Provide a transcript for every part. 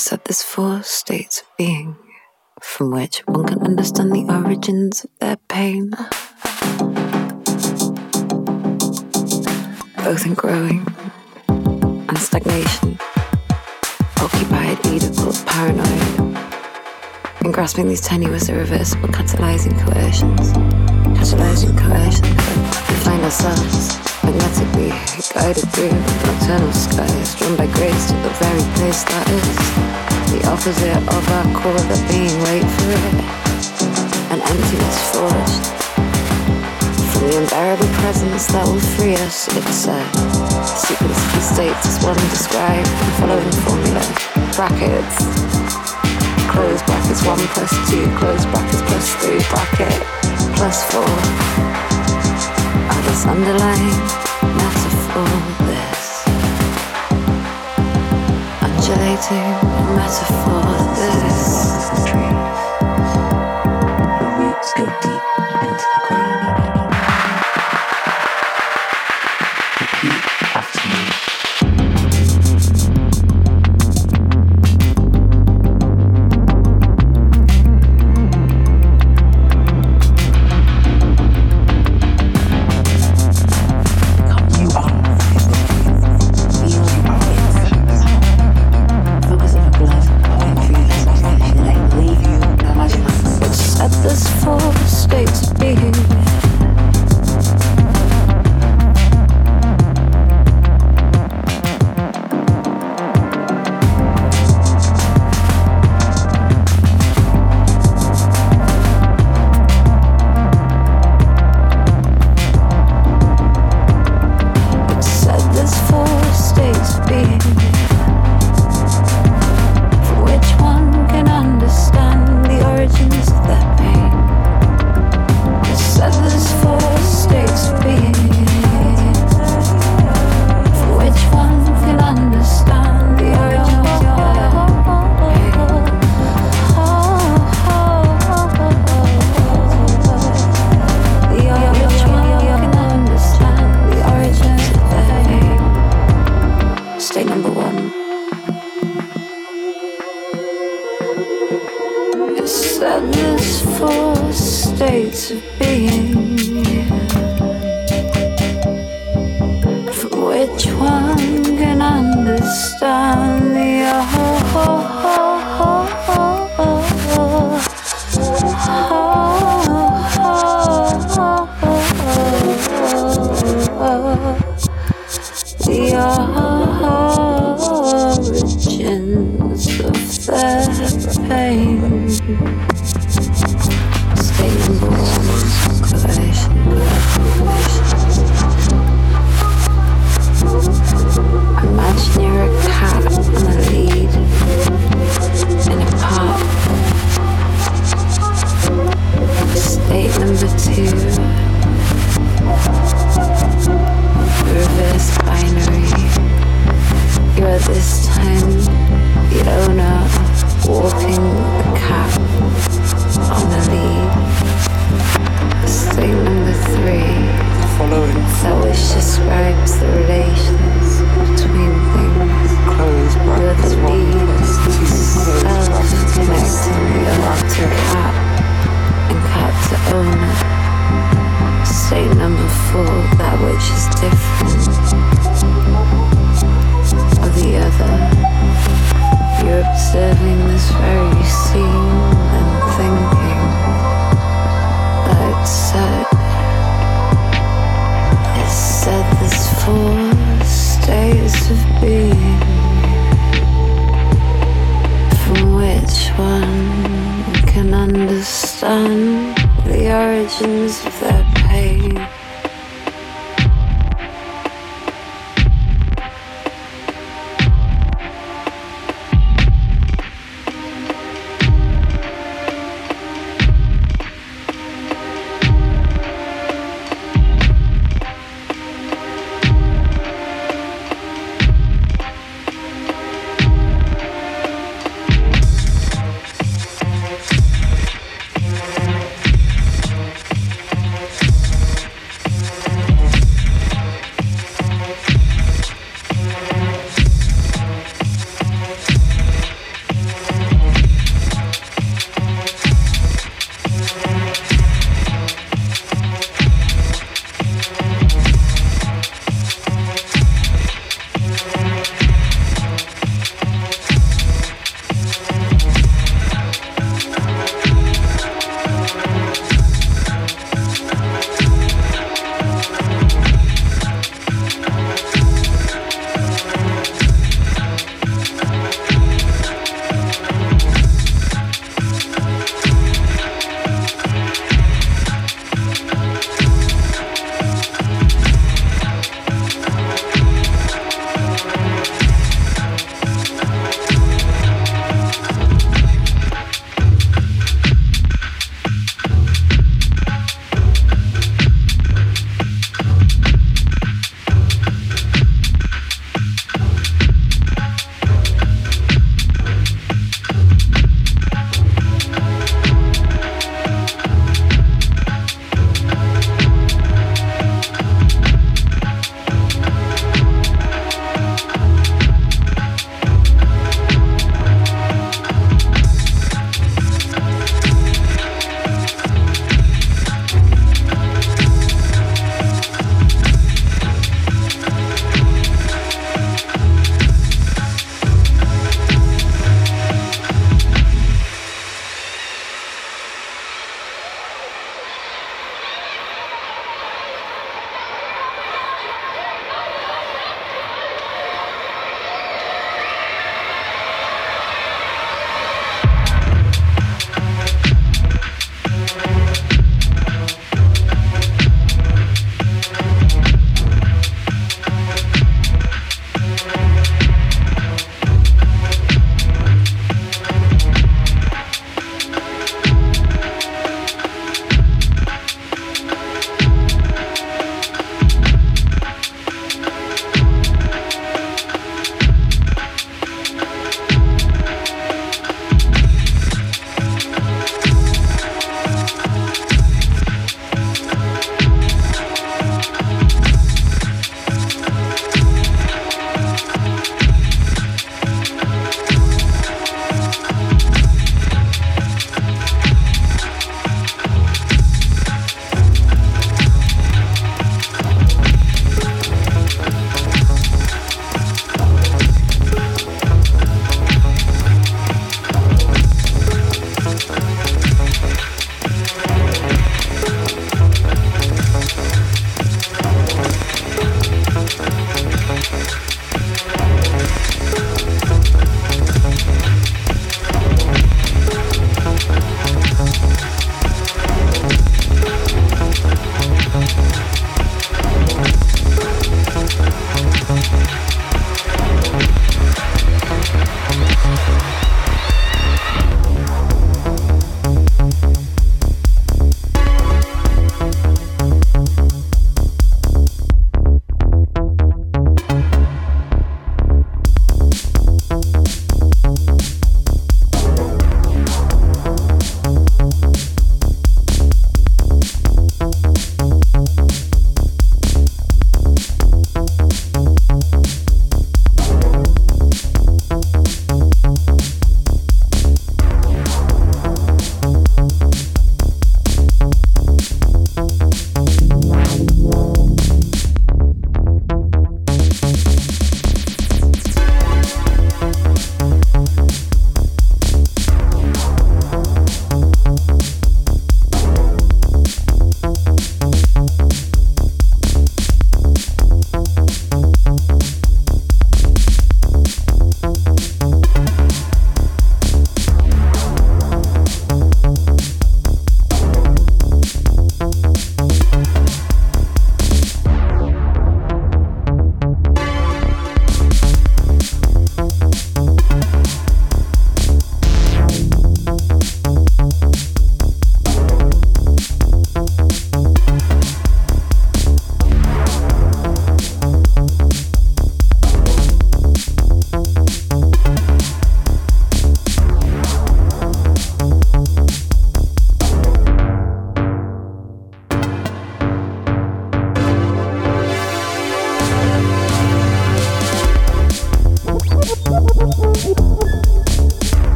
said there's four states of being from which one can understand the origins of their pain. Both in growing and stagnation, occupied, eatable, paranoid, in grasping these tenuous, irreversible, catalyzing coercions. Catalyzing coercions, we find ourselves magnetically guided through nocturnal skies, drawn by grace to the very place that is the opposite of our core, the being wait for it. An emptiness forged from the unbearable presence that will free us. It's a sequence of states as one described the following formula. Brackets. Close brackets one plus two, close brackets plus three, bracket plus four. Are this underlying metaphor? undulating metaphor this.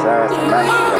desires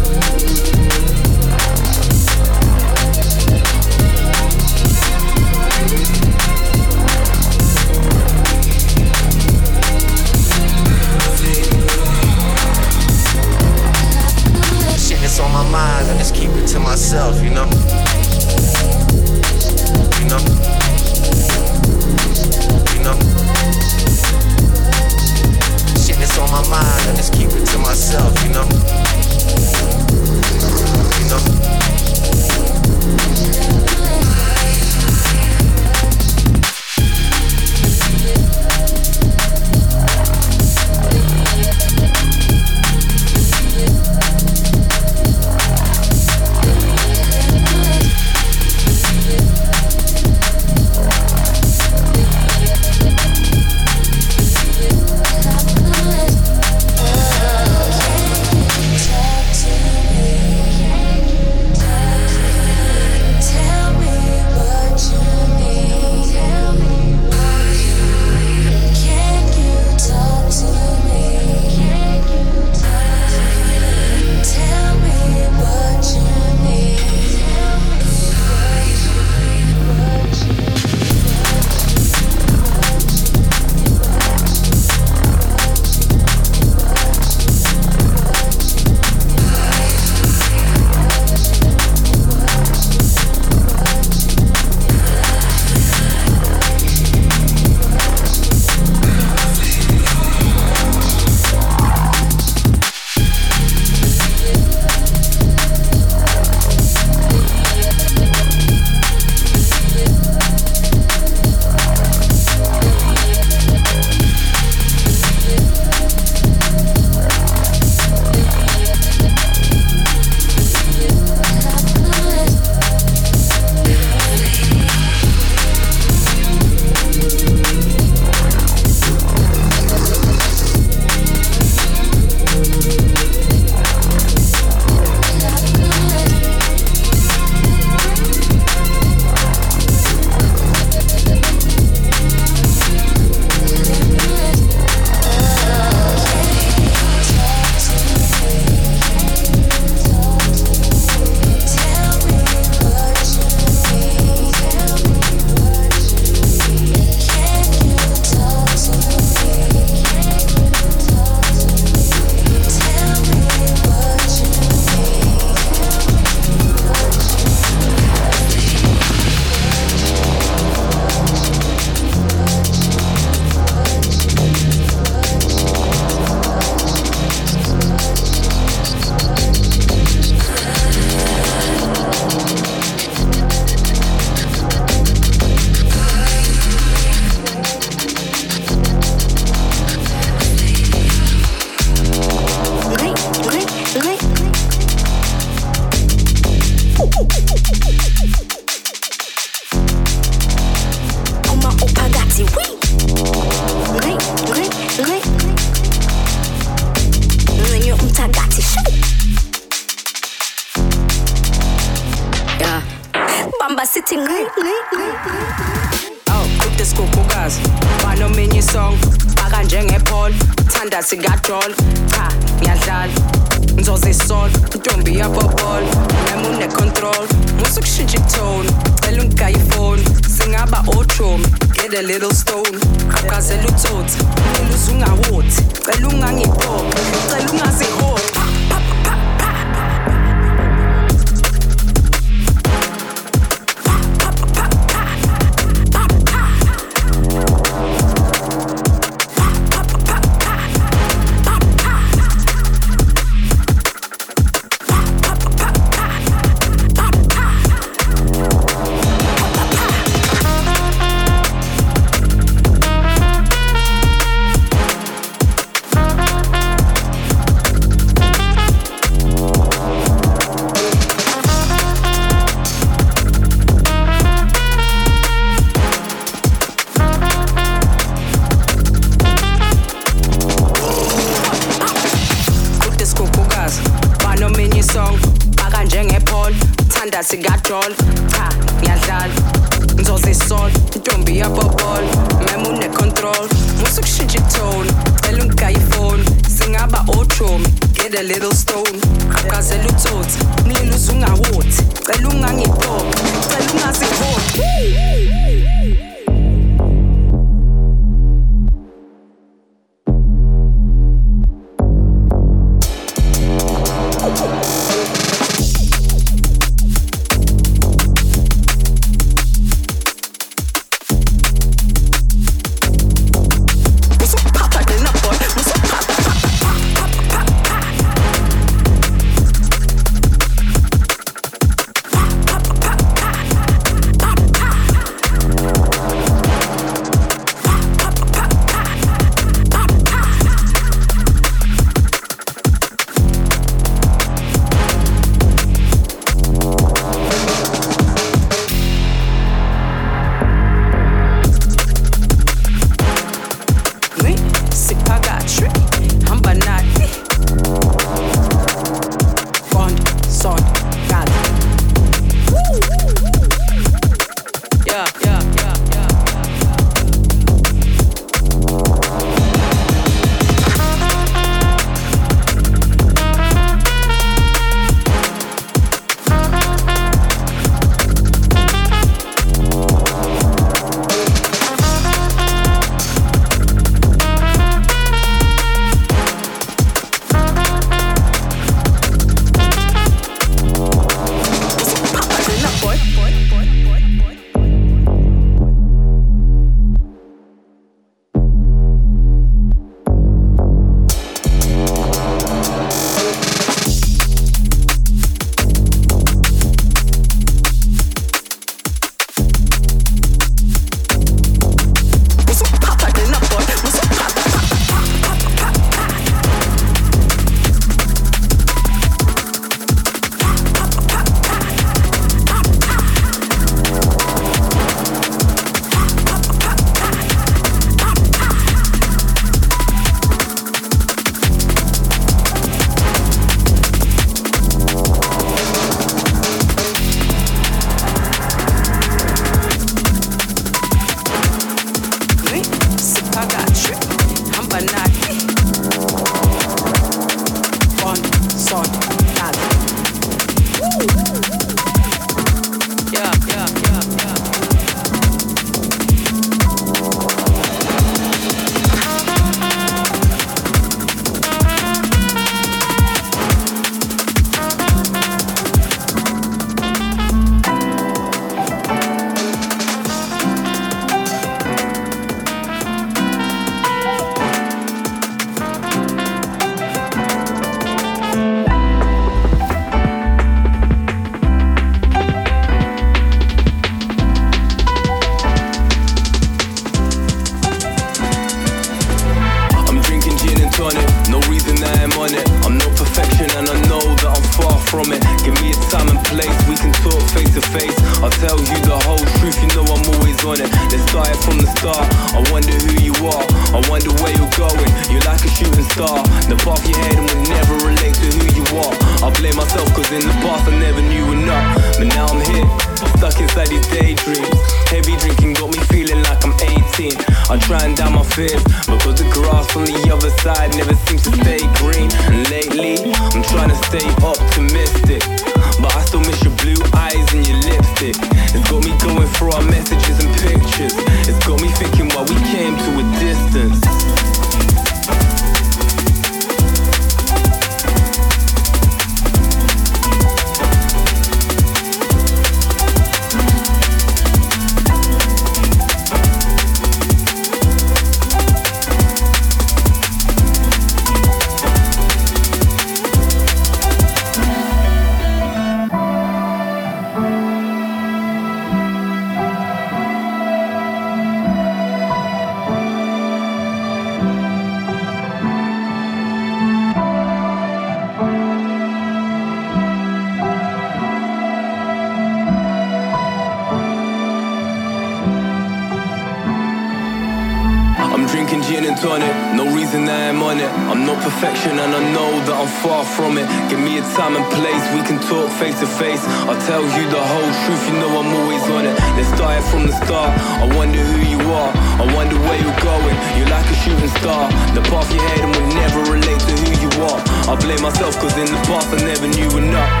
from it. Give me a time and place, we can talk face to face. I'll tell you the whole truth, you know I'm always on it. Let's start from the start. I wonder who you are, I wonder where you're going. You're like a shooting star. The path you're heading will never relate to who you are. I blame myself cause in the past I never knew enough.